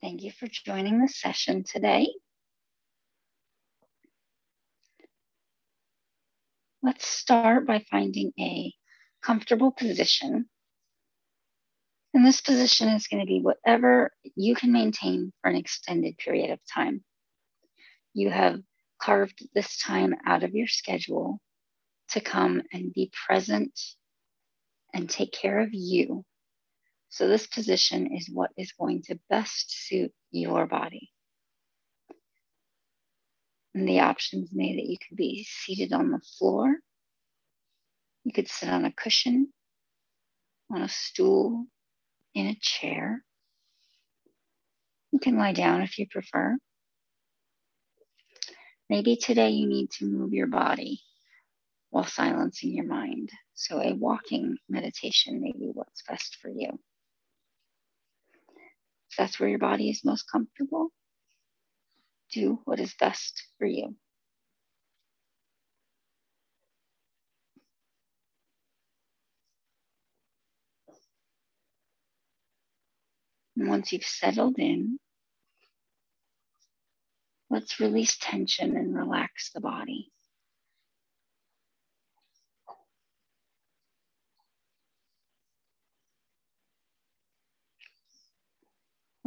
Thank you for joining the session today. Let's start by finding a comfortable position. And this position is going to be whatever you can maintain for an extended period of time. You have carved this time out of your schedule to come and be present and take care of you. So, this position is what is going to best suit your body. And the options may that you could be seated on the floor, you could sit on a cushion, on a stool, in a chair. You can lie down if you prefer. Maybe today you need to move your body while silencing your mind. So, a walking meditation may be what's best for you. That's where your body is most comfortable, do what is best for you. And once you've settled in, let's release tension and relax the body.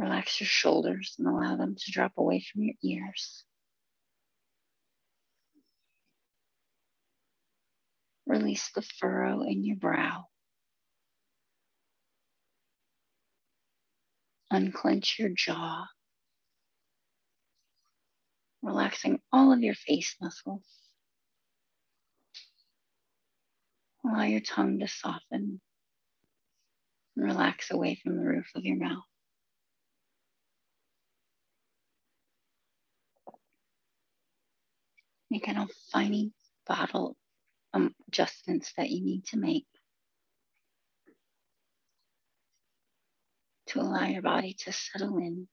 Relax your shoulders and allow them to drop away from your ears. Release the furrow in your brow. Unclench your jaw, relaxing all of your face muscles. Allow your tongue to soften and relax away from the roof of your mouth. Make of fine bottle um, adjustments that you need to make to allow your body to settle in.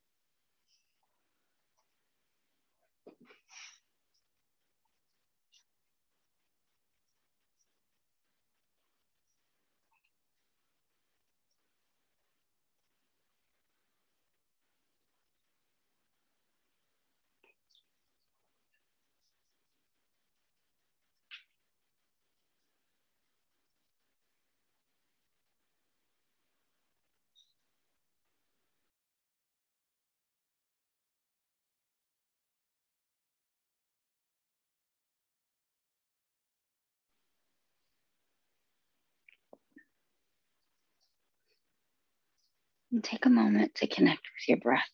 And take a moment to connect with your breath.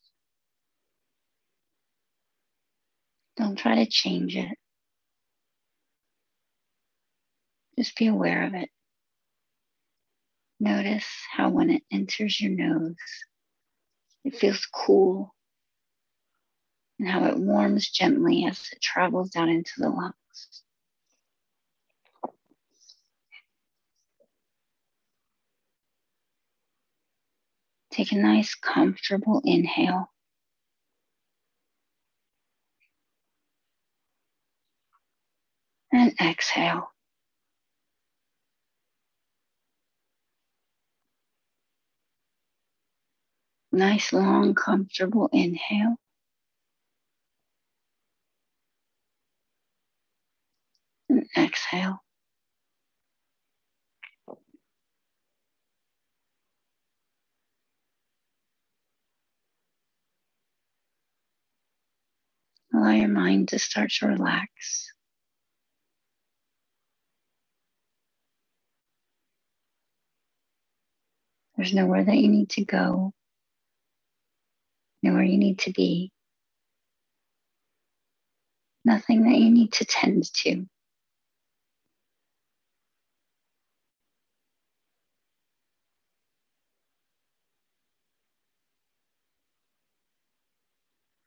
Don't try to change it. Just be aware of it. Notice how when it enters your nose, it feels cool and how it warms gently as it travels down into the lungs. Take a nice, comfortable inhale. And exhale. Nice, long, comfortable inhale. And exhale. Allow your mind to start to relax. There's nowhere that you need to go, nowhere you need to be, nothing that you need to tend to.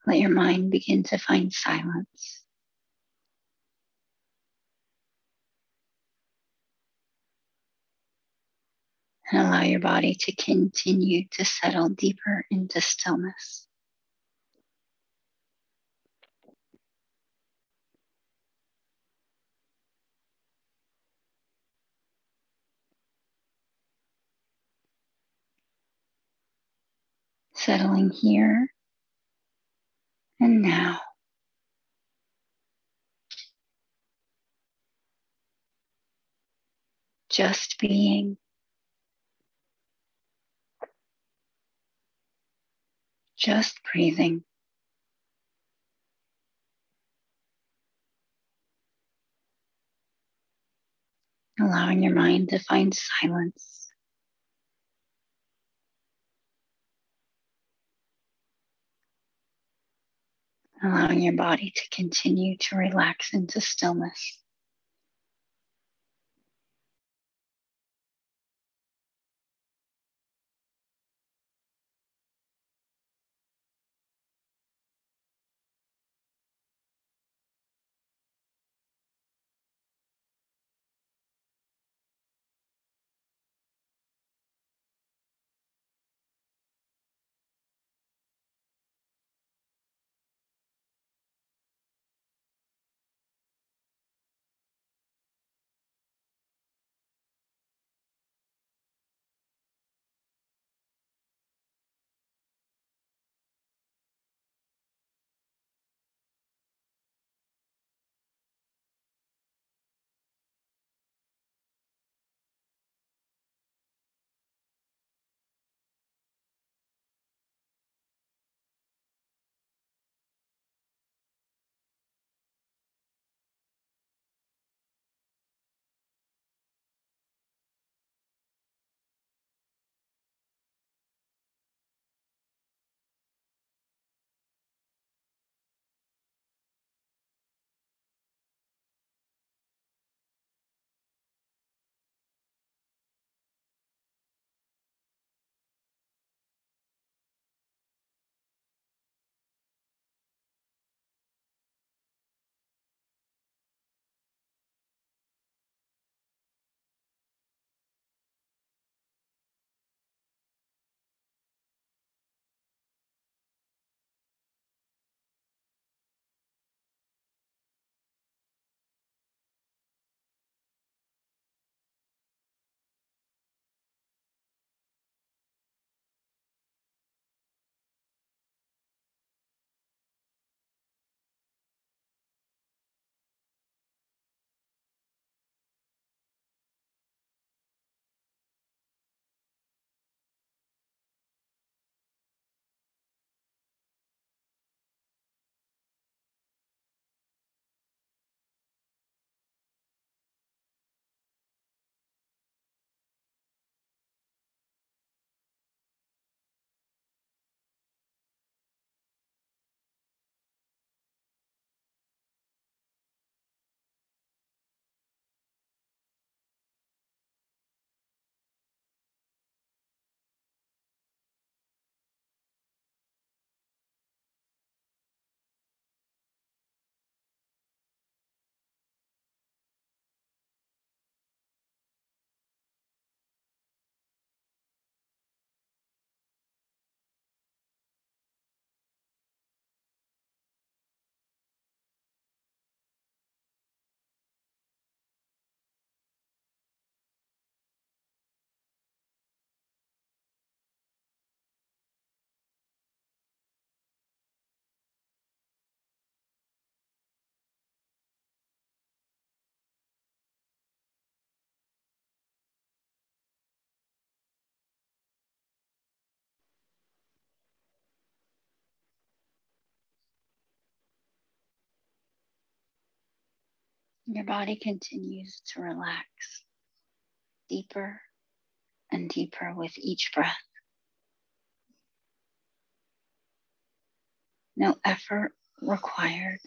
Let your mind begin to find silence. And allow your body to continue to settle deeper into stillness. Settling here And now, just being. Just breathing. Allowing your mind to find silence. Allowing your body to continue to relax into stillness. Your body continues to relax deeper and deeper with each breath. No effort required,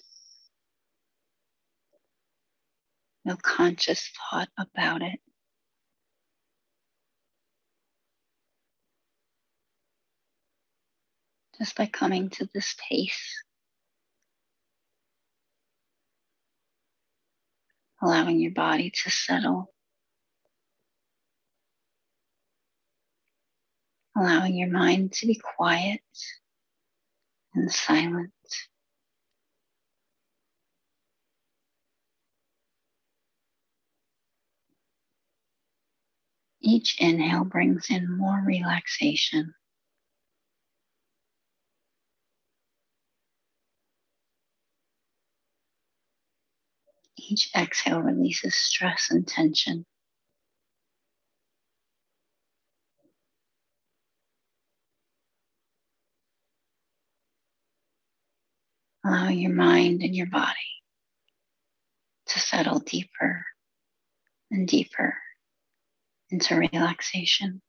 no conscious thought about it. Just by coming to this pace allowing your body to settle, allowing your mind to be quiet and silent. Each inhale brings in more relaxation. Each exhale releases stress and tension. Allow your mind and your body to settle deeper and deeper into relaxation.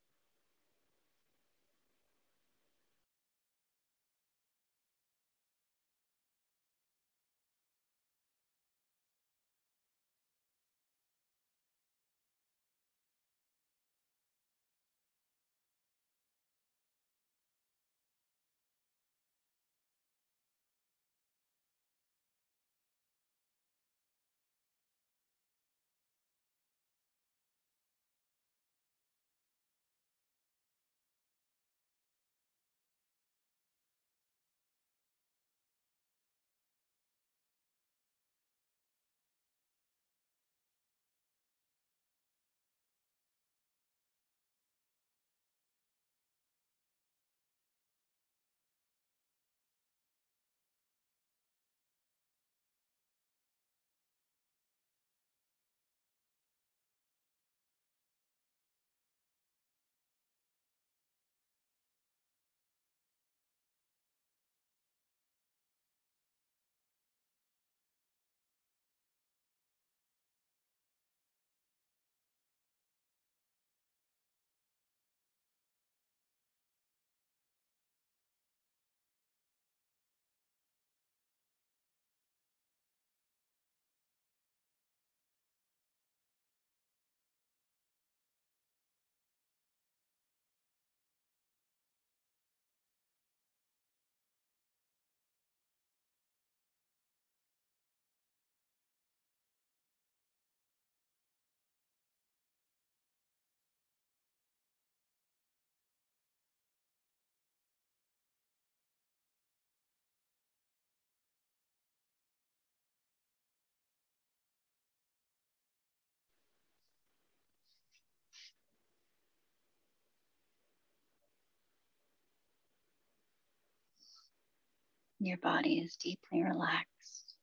Your body is deeply relaxed.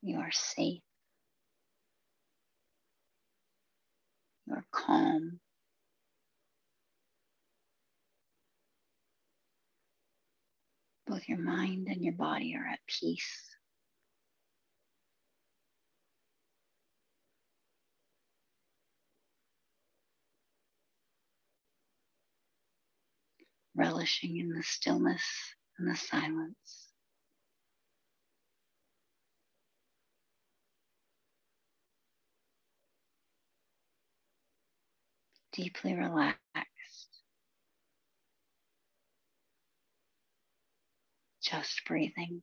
You are safe. You are calm. Both your mind and your body are at peace. Relishing in the stillness and the silence. Deeply relaxed. Just breathing.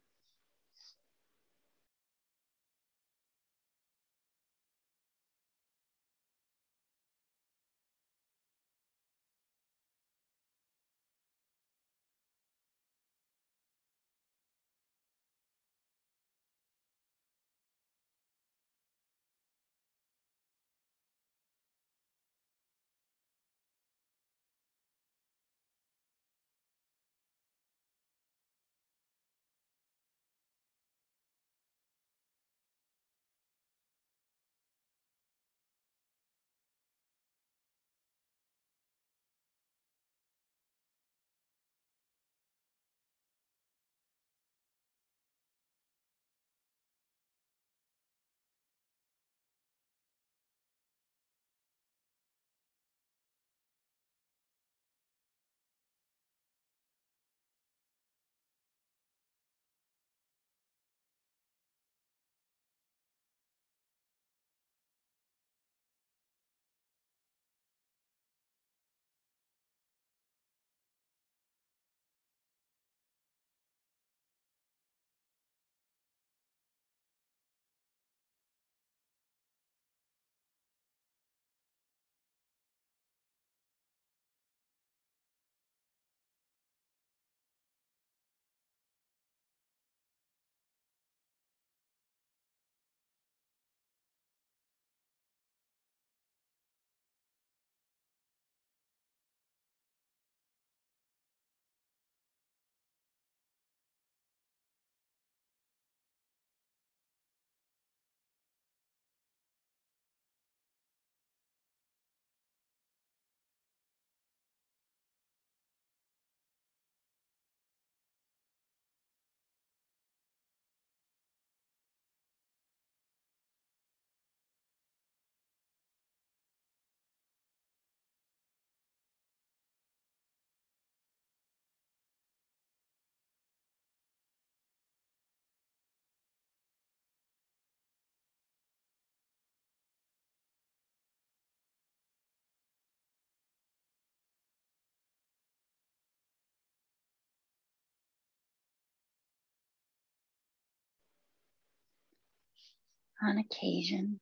On occasion,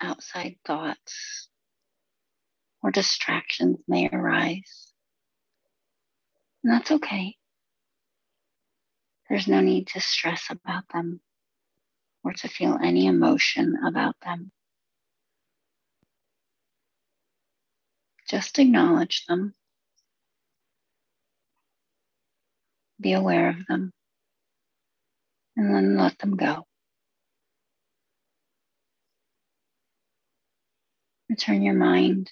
outside thoughts or distractions may arise. And that's okay. There's no need to stress about them or to feel any emotion about them. Just acknowledge them, be aware of them, and then let them go. Return your mind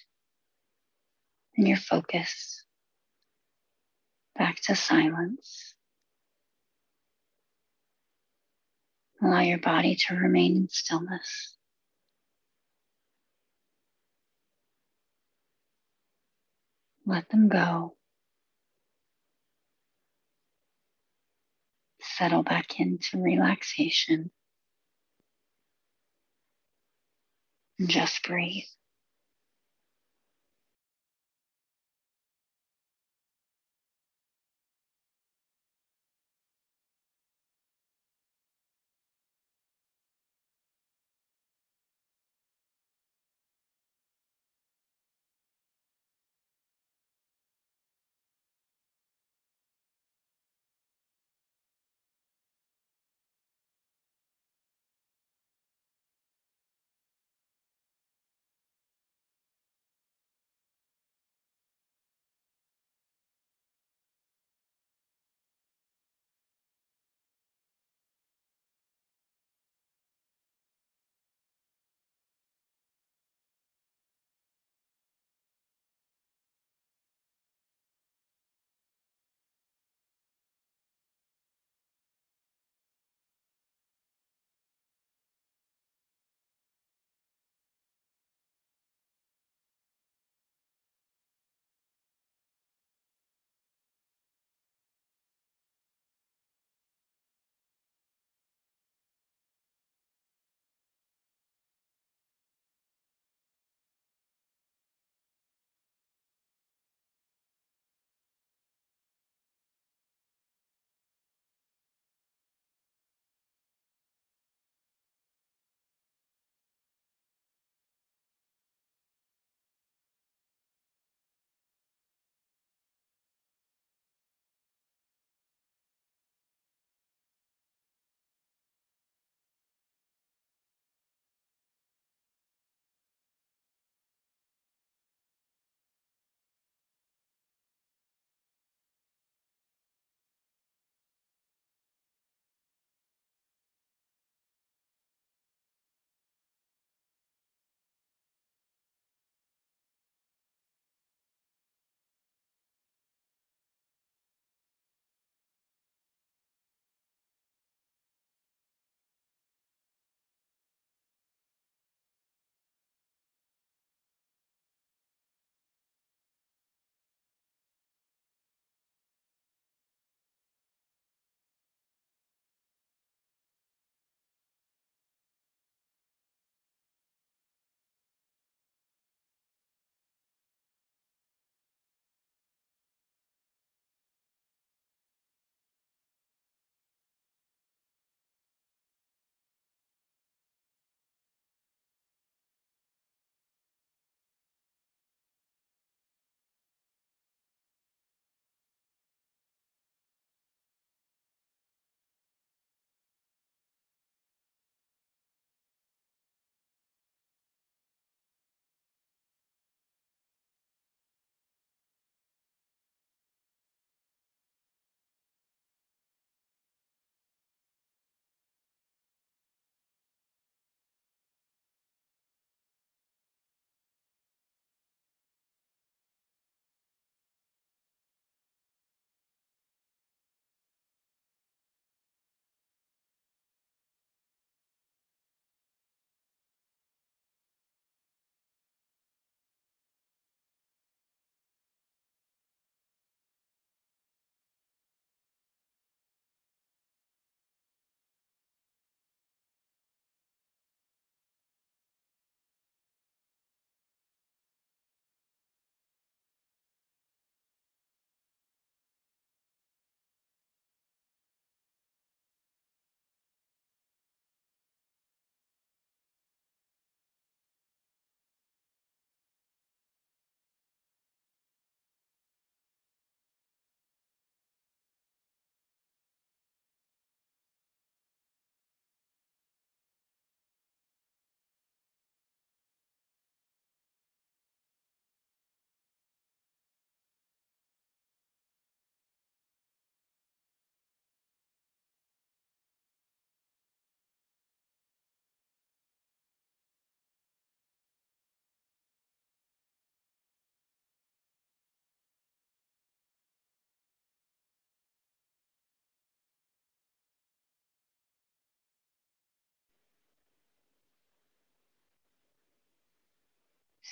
and your focus back to silence. Allow your body to remain in stillness. Let them go. Settle back into relaxation. Just breathe.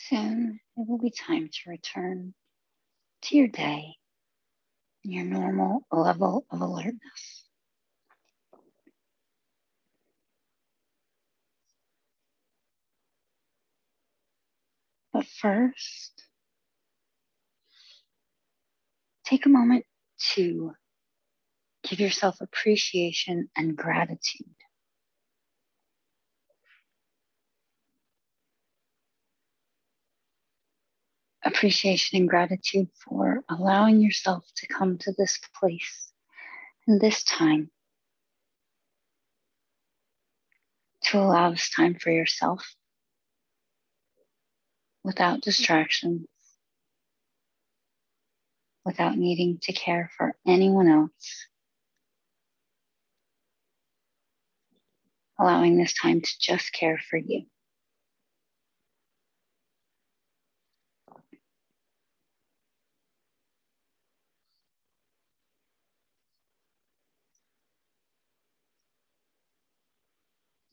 Soon it will be time to return to your day and your normal level of alertness. But first, take a moment to give yourself appreciation and gratitude. Appreciation and gratitude for allowing yourself to come to this place and this time to allow this time for yourself without distractions, without needing to care for anyone else. Allowing this time to just care for you.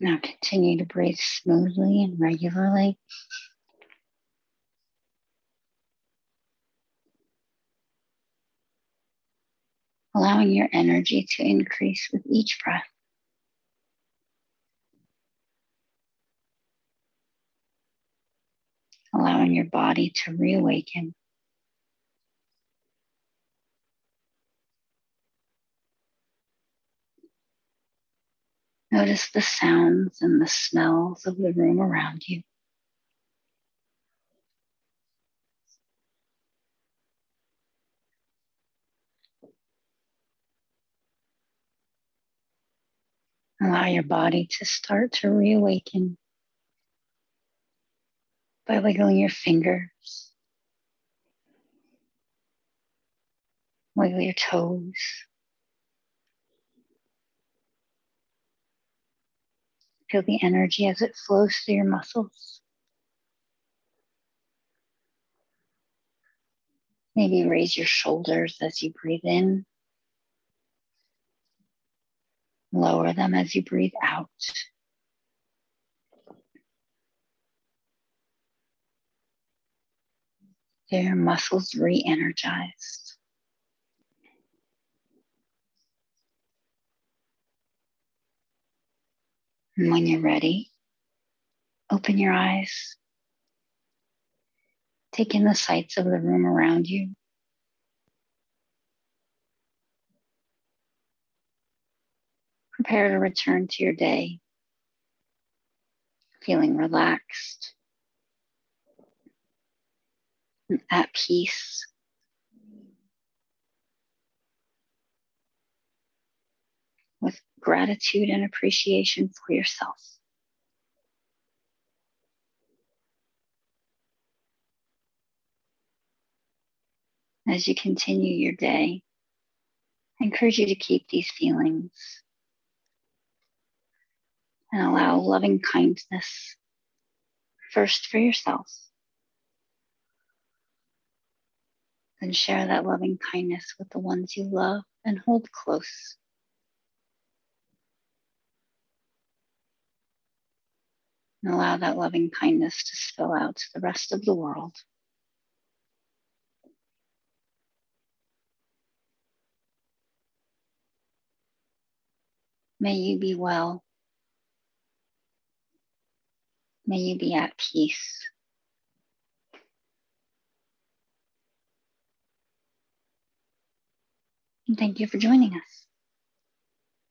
Now continue to breathe smoothly and regularly. allowing your energy to increase with each breath. Allowing your body to reawaken. Notice the sounds and the smells of the room around you. Allow your body to start to reawaken by wiggling your fingers, wiggle your toes. Feel the energy as it flows through your muscles. Maybe raise your shoulders as you breathe in. Lower them as you breathe out. Get your muscles re energized. And when you're ready, open your eyes. Take in the sights of the room around you. prepare to return to your day feeling relaxed and at peace. With gratitude and appreciation for yourself. As you continue your day, I encourage you to keep these feelings and allow loving kindness first for yourself. Then share that loving kindness with the ones you love and hold close. And allow that loving kindness to spill out to the rest of the world. May you be well. May you be at peace. And thank you for joining us.